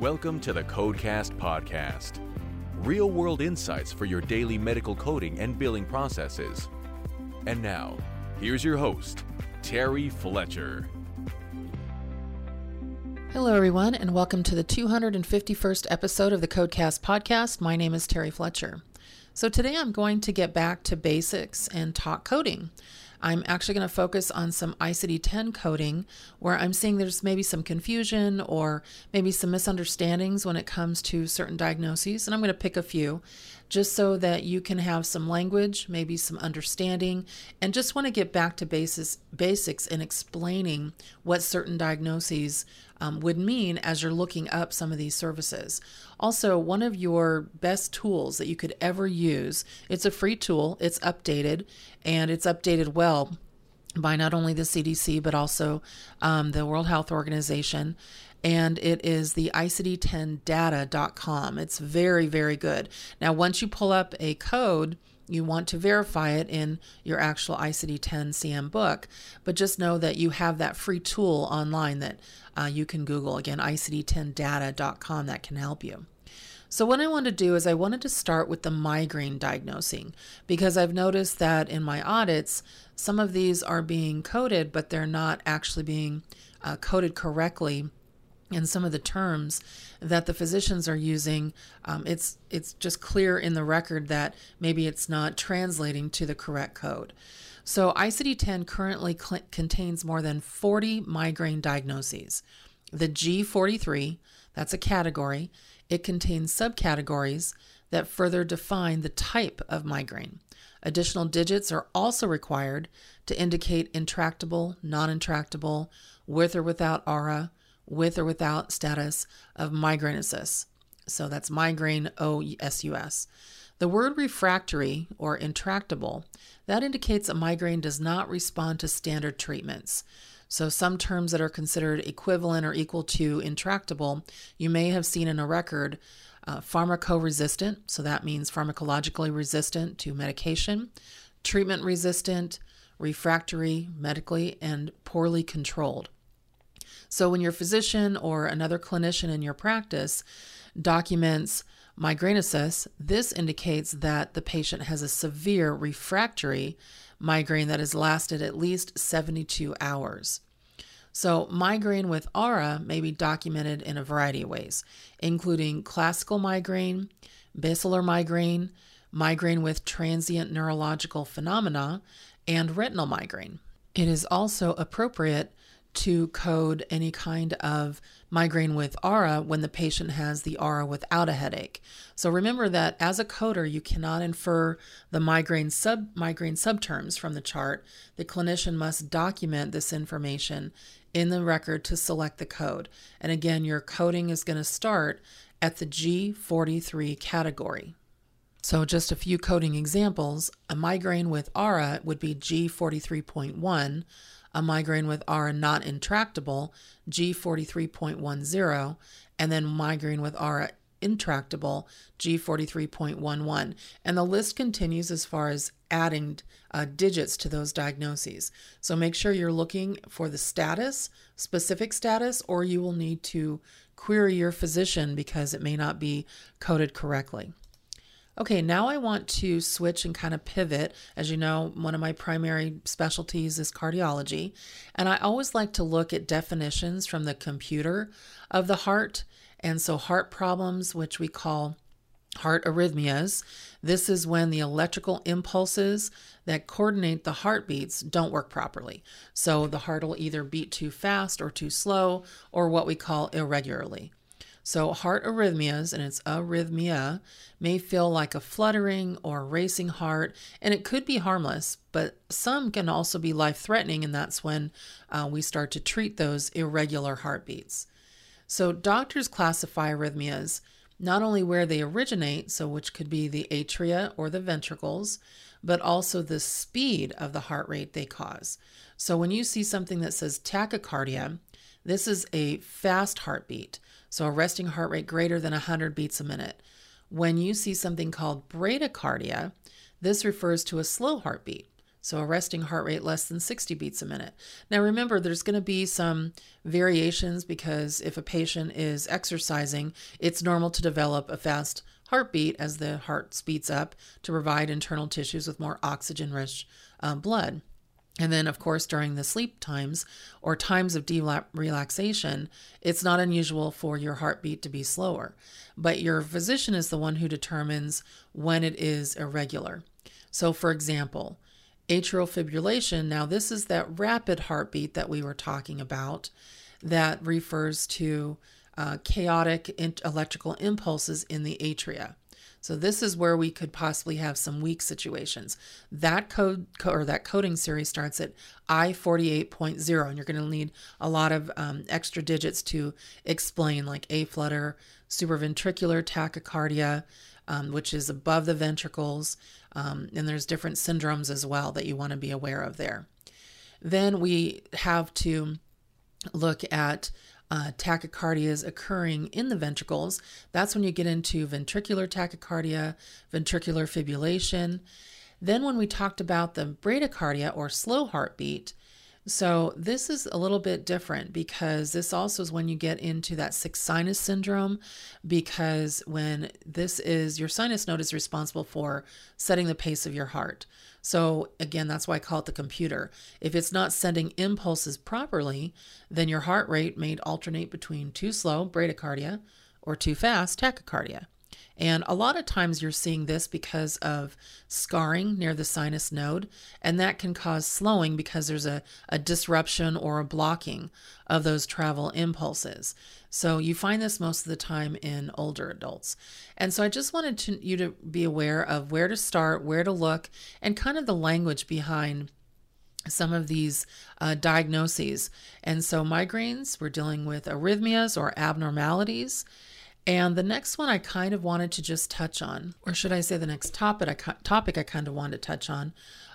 Welcome to the Codecast Podcast. Real world insights for your daily medical coding and billing processes. And now, here's your host, Terry Fletcher. Hello, everyone, and welcome to the 251st episode of the Codecast Podcast. My name is Terry Fletcher. So, today I'm going to get back to basics and talk coding. I'm actually going to focus on some ICD 10 coding where I'm seeing there's maybe some confusion or maybe some misunderstandings when it comes to certain diagnoses. And I'm going to pick a few just so that you can have some language, maybe some understanding, and just want to get back to basis, basics in explaining what certain diagnoses um, would mean as you're looking up some of these services. Also, one of your best tools that you could ever use, it's a free tool, it's updated, and it's updated well by not only the CDC but also um, the World Health Organization. And it is the ICD10data.com. It's very, very good. Now, once you pull up a code, you want to verify it in your actual ICD 10 CM book, but just know that you have that free tool online that uh, you can Google. Again, ICD10data.com that can help you. So, what I wanted to do is I wanted to start with the migraine diagnosing because I've noticed that in my audits, some of these are being coded, but they're not actually being uh, coded correctly and some of the terms that the physicians are using, um, it's it's just clear in the record that maybe it's not translating to the correct code. So ICD-10 currently cl- contains more than 40 migraine diagnoses. The G43, that's a category. It contains subcategories that further define the type of migraine. Additional digits are also required to indicate intractable, non intractable, with or without aura, with or without status of migrainosus. So that's migraine OSUS. The word refractory or intractable, that indicates a migraine does not respond to standard treatments. So some terms that are considered equivalent or equal to intractable, you may have seen in a record uh, pharmacoresistant, so that means pharmacologically resistant to medication, treatment resistant, refractory medically, and poorly controlled. So when your physician or another clinician in your practice documents migraine migrainosus, this indicates that the patient has a severe refractory migraine that has lasted at least 72 hours. So, migraine with aura may be documented in a variety of ways, including classical migraine, basilar migraine, migraine with transient neurological phenomena, and retinal migraine. It is also appropriate to code any kind of migraine with aura when the patient has the aura without a headache. So remember that as a coder, you cannot infer the migraine sub migraine subterms from the chart. The clinician must document this information in the record to select the code. And again, your coding is going to start at the G43 category. So, just a few coding examples a migraine with aura would be G43.1 a migraine with aura not intractable, G43.10, and then migraine with aura intractable, G43.11. And the list continues as far as adding uh, digits to those diagnoses. So make sure you're looking for the status, specific status, or you will need to query your physician because it may not be coded correctly. Okay, now I want to switch and kind of pivot. As you know, one of my primary specialties is cardiology, and I always like to look at definitions from the computer of the heart. And so, heart problems, which we call heart arrhythmias, this is when the electrical impulses that coordinate the heartbeats don't work properly. So, the heart will either beat too fast or too slow, or what we call irregularly. So, heart arrhythmias, and it's arrhythmia, may feel like a fluttering or racing heart, and it could be harmless, but some can also be life threatening, and that's when uh, we start to treat those irregular heartbeats. So, doctors classify arrhythmias not only where they originate, so which could be the atria or the ventricles, but also the speed of the heart rate they cause. So, when you see something that says tachycardia, this is a fast heartbeat. So a resting heart rate greater than 100 beats a minute. When you see something called bradycardia, this refers to a slow heartbeat. So a resting heart rate less than 60 beats a minute. Now remember, there's going to be some variations because if a patient is exercising, it's normal to develop a fast heartbeat as the heart speeds up to provide internal tissues with more oxygen rich uh, blood. And then, of course, during the sleep times or times of deep relaxation, it's not unusual for your heartbeat to be slower. But your physician is the one who determines when it is irregular. So, for example, atrial fibrillation, now this is that rapid heartbeat that we were talking about that refers to uh, chaotic electrical impulses in the atria. So this is where we could possibly have some weak situations. That code or that coding series starts at I48.0, and you're going to need a lot of um, extra digits to explain, like A flutter, supraventricular tachycardia, um, which is above the ventricles, um, and there's different syndromes as well that you want to be aware of there. Then we have to look at uh, tachycardias occurring in the ventricles, that's when you get into ventricular tachycardia, ventricular fibrillation. Then, when we talked about the bradycardia or slow heartbeat, so this is a little bit different because this also is when you get into that sick sinus syndrome because when this is your sinus node is responsible for setting the pace of your heart. So again, that's why I call it the computer. If it's not sending impulses properly, then your heart rate may alternate between too slow, bradycardia, or too fast, tachycardia. And a lot of times you're seeing this because of scarring near the sinus node, and that can cause slowing because there's a, a disruption or a blocking of those travel impulses. So you find this most of the time in older adults. And so I just wanted to, you to be aware of where to start, where to look, and kind of the language behind some of these uh, diagnoses. And so migraines, we're dealing with arrhythmias or abnormalities. And the next one I kind of wanted to just touch on, or should I say the next topic I, topic I kind of wanted to touch on,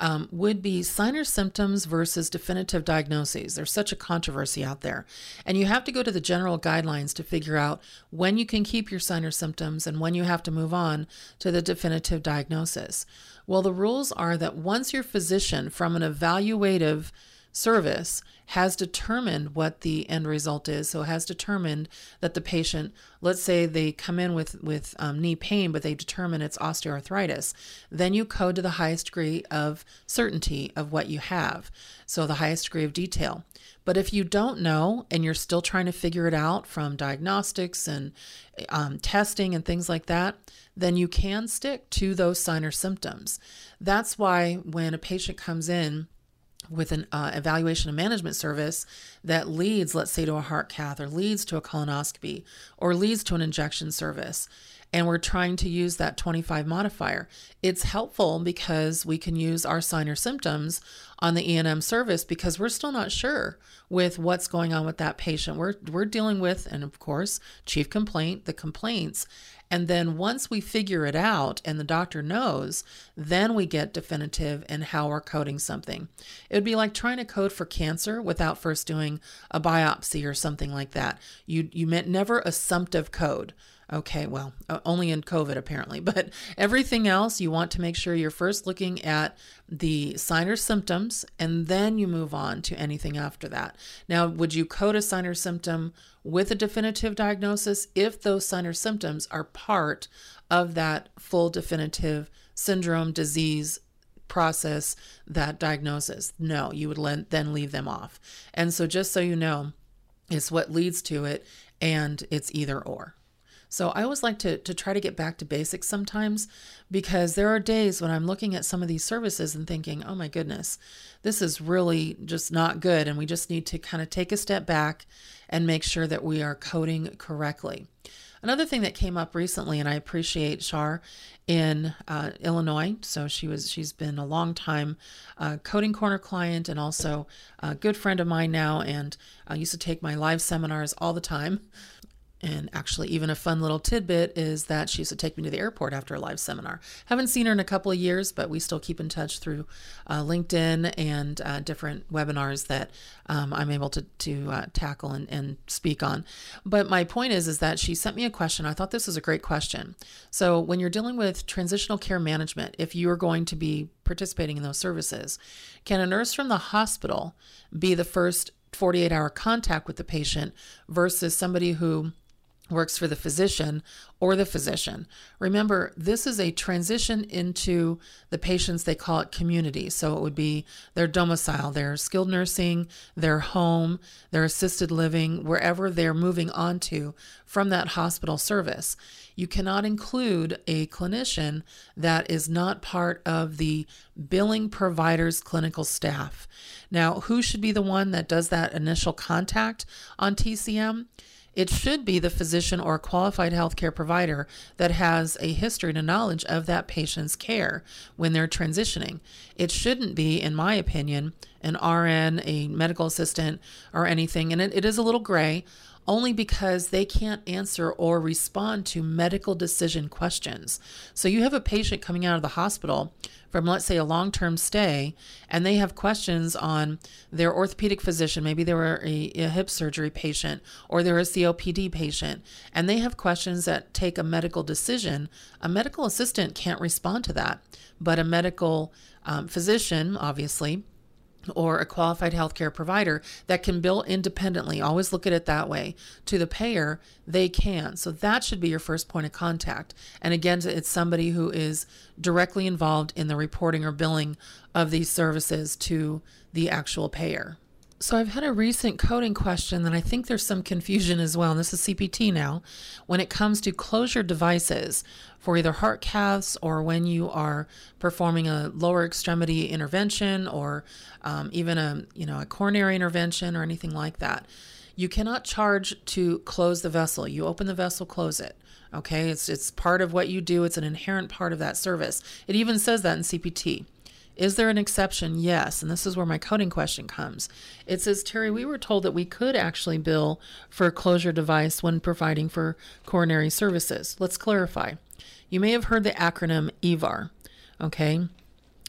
um, would be sinus symptoms versus definitive diagnoses. There's such a controversy out there. And you have to go to the general guidelines to figure out when you can keep your sinus symptoms and when you have to move on to the definitive diagnosis. Well, the rules are that once your physician, from an evaluative service has determined what the end result is. So has determined that the patient, let's say they come in with with um, knee pain, but they determine it's osteoarthritis. Then you code to the highest degree of certainty of what you have. So the highest degree of detail. But if you don't know and you're still trying to figure it out from diagnostics and um, testing and things like that, then you can stick to those sign or symptoms. That's why when a patient comes in with an uh, evaluation and management service that leads, let's say, to a heart cath or leads to a colonoscopy or leads to an injection service. And we're trying to use that 25 modifier. It's helpful because we can use our sign or symptoms on the E&M service because we're still not sure with what's going on with that patient. We're, we're dealing with, and of course, chief complaint, the complaints, and then once we figure it out and the doctor knows, then we get definitive in how we're coding something. It would be like trying to code for cancer without first doing a biopsy or something like that. You you meant never assumptive code. Okay, well, only in COVID apparently, but everything else you want to make sure you're first looking at the sign or symptoms and then you move on to anything after that. Now, would you code a sign or symptom with a definitive diagnosis if those sign or symptoms are part of that full definitive syndrome disease process that diagnosis? No, you would then leave them off. And so, just so you know, it's what leads to it, and it's either or. So I always like to, to try to get back to basics sometimes because there are days when I'm looking at some of these services and thinking, oh my goodness, this is really just not good. And we just need to kind of take a step back and make sure that we are coding correctly. Another thing that came up recently, and I appreciate Shar in uh, Illinois. So she was she's been a long time uh, coding corner client and also a good friend of mine now, and I used to take my live seminars all the time And actually, even a fun little tidbit is that she used to take me to the airport after a live seminar. Haven't seen her in a couple of years, but we still keep in touch through uh, LinkedIn and uh, different webinars that um, I'm able to, to uh, tackle and, and speak on. But my point is, is that she sent me a question. I thought this was a great question. So when you're dealing with transitional care management, if you are going to be participating in those services, can a nurse from the hospital be the first 48 hour contact with the patient versus somebody who works for the physician or the physician. Remember, this is a transition into the patients, they call it community. So it would be their domicile, their skilled nursing, their home, their assisted living, wherever they're moving on to from that hospital service. You cannot include a clinician that is not part of the billing provider's clinical staff. Now, who should be the one that does that initial contact on TCM? It should be the physician or qualified healthcare provider that has a history and a knowledge of that patient's care when they're transitioning. It shouldn't be, in my opinion, an RN, a medical assistant, or anything. And it, it is a little gray only because they can't answer or respond to medical decision questions. So you have a patient coming out of the hospital from, let's say, a long term stay, and they have questions on their orthopedic physician. Maybe they were a, a, hip surgery patient or they're a COPD patient, and they have questions that take a medical decision. A medical assistant can't respond to that, but a medical um, physician, obviously, or a qualified healthcare provider that can bill independently, always look at it that way, to the payer, they can. So that should be your first point of contact. And again, it's somebody who is directly involved in the reporting or billing of these services to the actual payer. So I've had a recent coding question that I think there's some confusion as well, and this is CPT now, when it comes to closure devices for either heart caths or when you are performing a lower extremity intervention or um, even a you know a coronary intervention or anything like that. You cannot charge to close the vessel. You open the vessel, close it. Okay, it's it's part of what you do. It's an inherent part of that service. It even says that in CPT. Is there an exception? Yes. And this is where my coding question comes. It says, Terry, we were told that we could actually bill for a closure device when providing for coronary services. Let's clarify. You may have heard the acronym EVAR. Okay.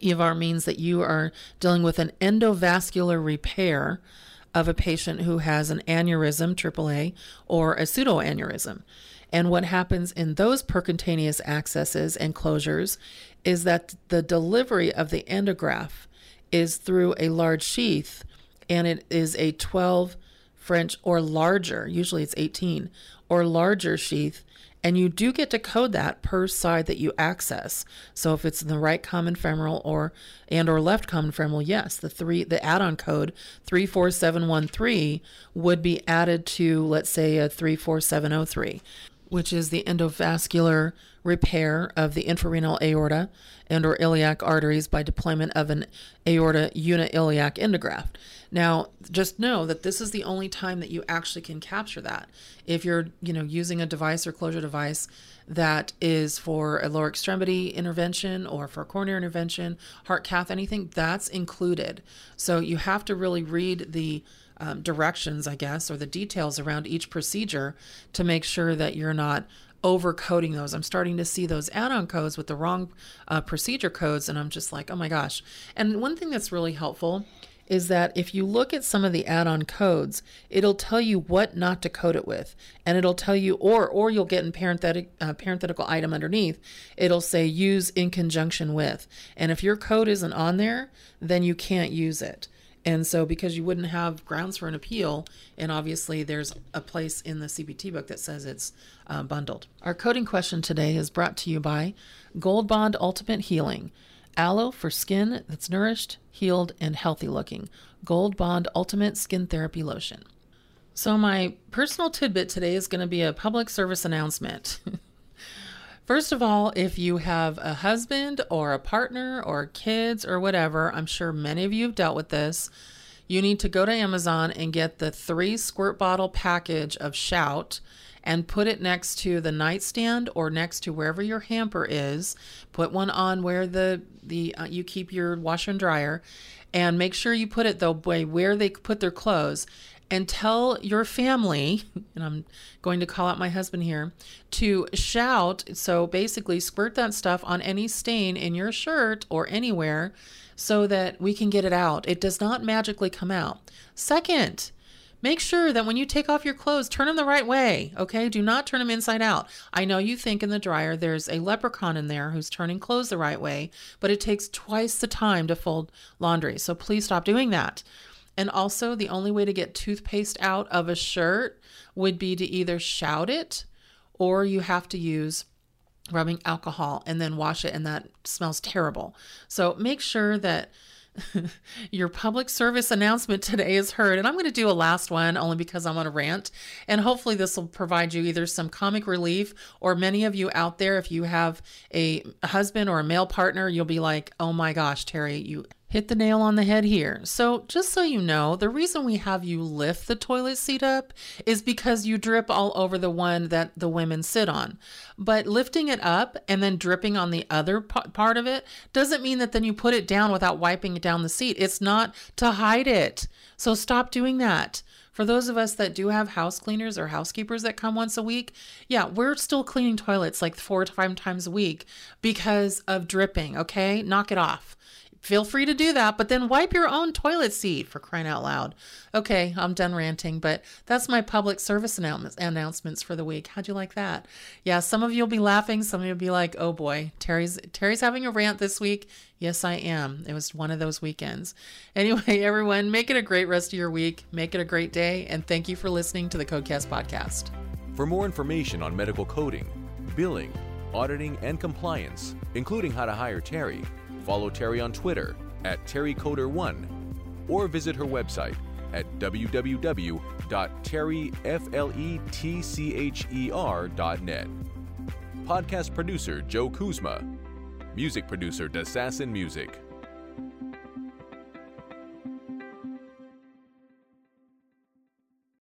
EVAR means that you are dealing with an endovascular repair of a patient who has an aneurysm, AAA, or a pseudoaneurysm. And what happens in those percutaneous accesses and closures is that the delivery of the endograft is through a large sheath and it is a 12 French or larger, usually it's 18 or larger sheath and you do get to code that per side that you access. So if it's in the right common femoral or and or left common femoral, yes, the three the add-on code 34713 would be added to let's say a 34703 which is the endovascular repair of the infrarenal aorta and or iliac arteries by deployment of an aorta uniiliac endograft. Now, just know that this is the only time that you actually can capture that. If you're, you know, using a device or closure device that is for a lower extremity intervention or for coronary intervention, heart cath, anything, that's included. So you have to really read the um, directions, I guess, or the details around each procedure to make sure that you're not overcoding those. I'm starting to see those add on codes with the wrong uh, procedure codes, and I'm just like, oh my gosh. And one thing that's really helpful is that if you look at some of the add-on codes, it'll tell you what not to code it with, and it'll tell you, or or you'll get in parenthetic uh, parenthetical item underneath, it'll say use in conjunction with, and if your code isn't on there, then you can't use it. And so, because you wouldn't have grounds for an appeal, and obviously there's a place in the CPT book that says it's uh, bundled. Our coding question today is brought to you by Gold Bond Ultimate Healing. Aloe for skin that's nourished, healed, and healthy looking. Gold Bond Ultimate Skin Therapy Lotion. So, my personal tidbit today is going to be a public service announcement. First of all, if you have a husband or a partner or kids or whatever, I'm sure many of you have dealt with this. You need to go to Amazon and get the three squirt bottle package of Shout and put it next to the nightstand or next to wherever your hamper is. Put one on where the the uh, you keep your washer and dryer, and make sure you put it the way where they put their clothes and tell your family, and I'm going to call out my husband here, to shout. So basically, squirt that stuff on any stain in your shirt or anywhere so that we can get it out. It does not magically come out. Second, Make sure that when you take off your clothes, turn them the right way, okay? Do not turn them inside out. I know you think in the dryer there's a leprechaun in there who's turning clothes the right way, but it takes twice the time to fold laundry. So please stop doing that. And also, the only way to get toothpaste out of a shirt would be to either shout it or you have to use rubbing alcohol and then wash it, and that smells terrible. So make sure that your public service announcement today is heard. And I'm going to do a last one only because I'm on a rant. And hopefully, this will provide you either some comic relief or many of you out there, if you have a husband or a male partner, you'll be like, oh my gosh, Terry, you hit the nail on the head here. So, just so you know, the reason we have you lift the toilet seat up is because you drip all over the one that the women sit on. But lifting it up and then dripping on the other part of it doesn't mean that then you put it down without wiping it down the seat. It's not to hide it. So, stop doing that. For those of us that do have house cleaners or housekeepers that come once a week, yeah, we're still cleaning toilets like four to five times a week because of dripping, okay? Knock it off feel free to do that, but then wipe your own toilet seat for crying out loud. Okay, I'm done ranting, but that's my public service announcements for the week. How'd you like that? Yeah, some of you'll be laughing, some of you'll be like, "Oh boy, Terry's Terry's having a rant this week." Yes, I am. It was one of those weekends. Anyway, everyone, make it a great rest of your week. Make it a great day, and thank you for listening to the Codecast podcast. For more information on medical coding, billing, auditing, and compliance, including how to hire Terry Follow Terry on Twitter at TerryCoder1 or visit her website at www.terryfletcher.net. Podcast producer Joe Kuzma. Music producer Dassassin Music.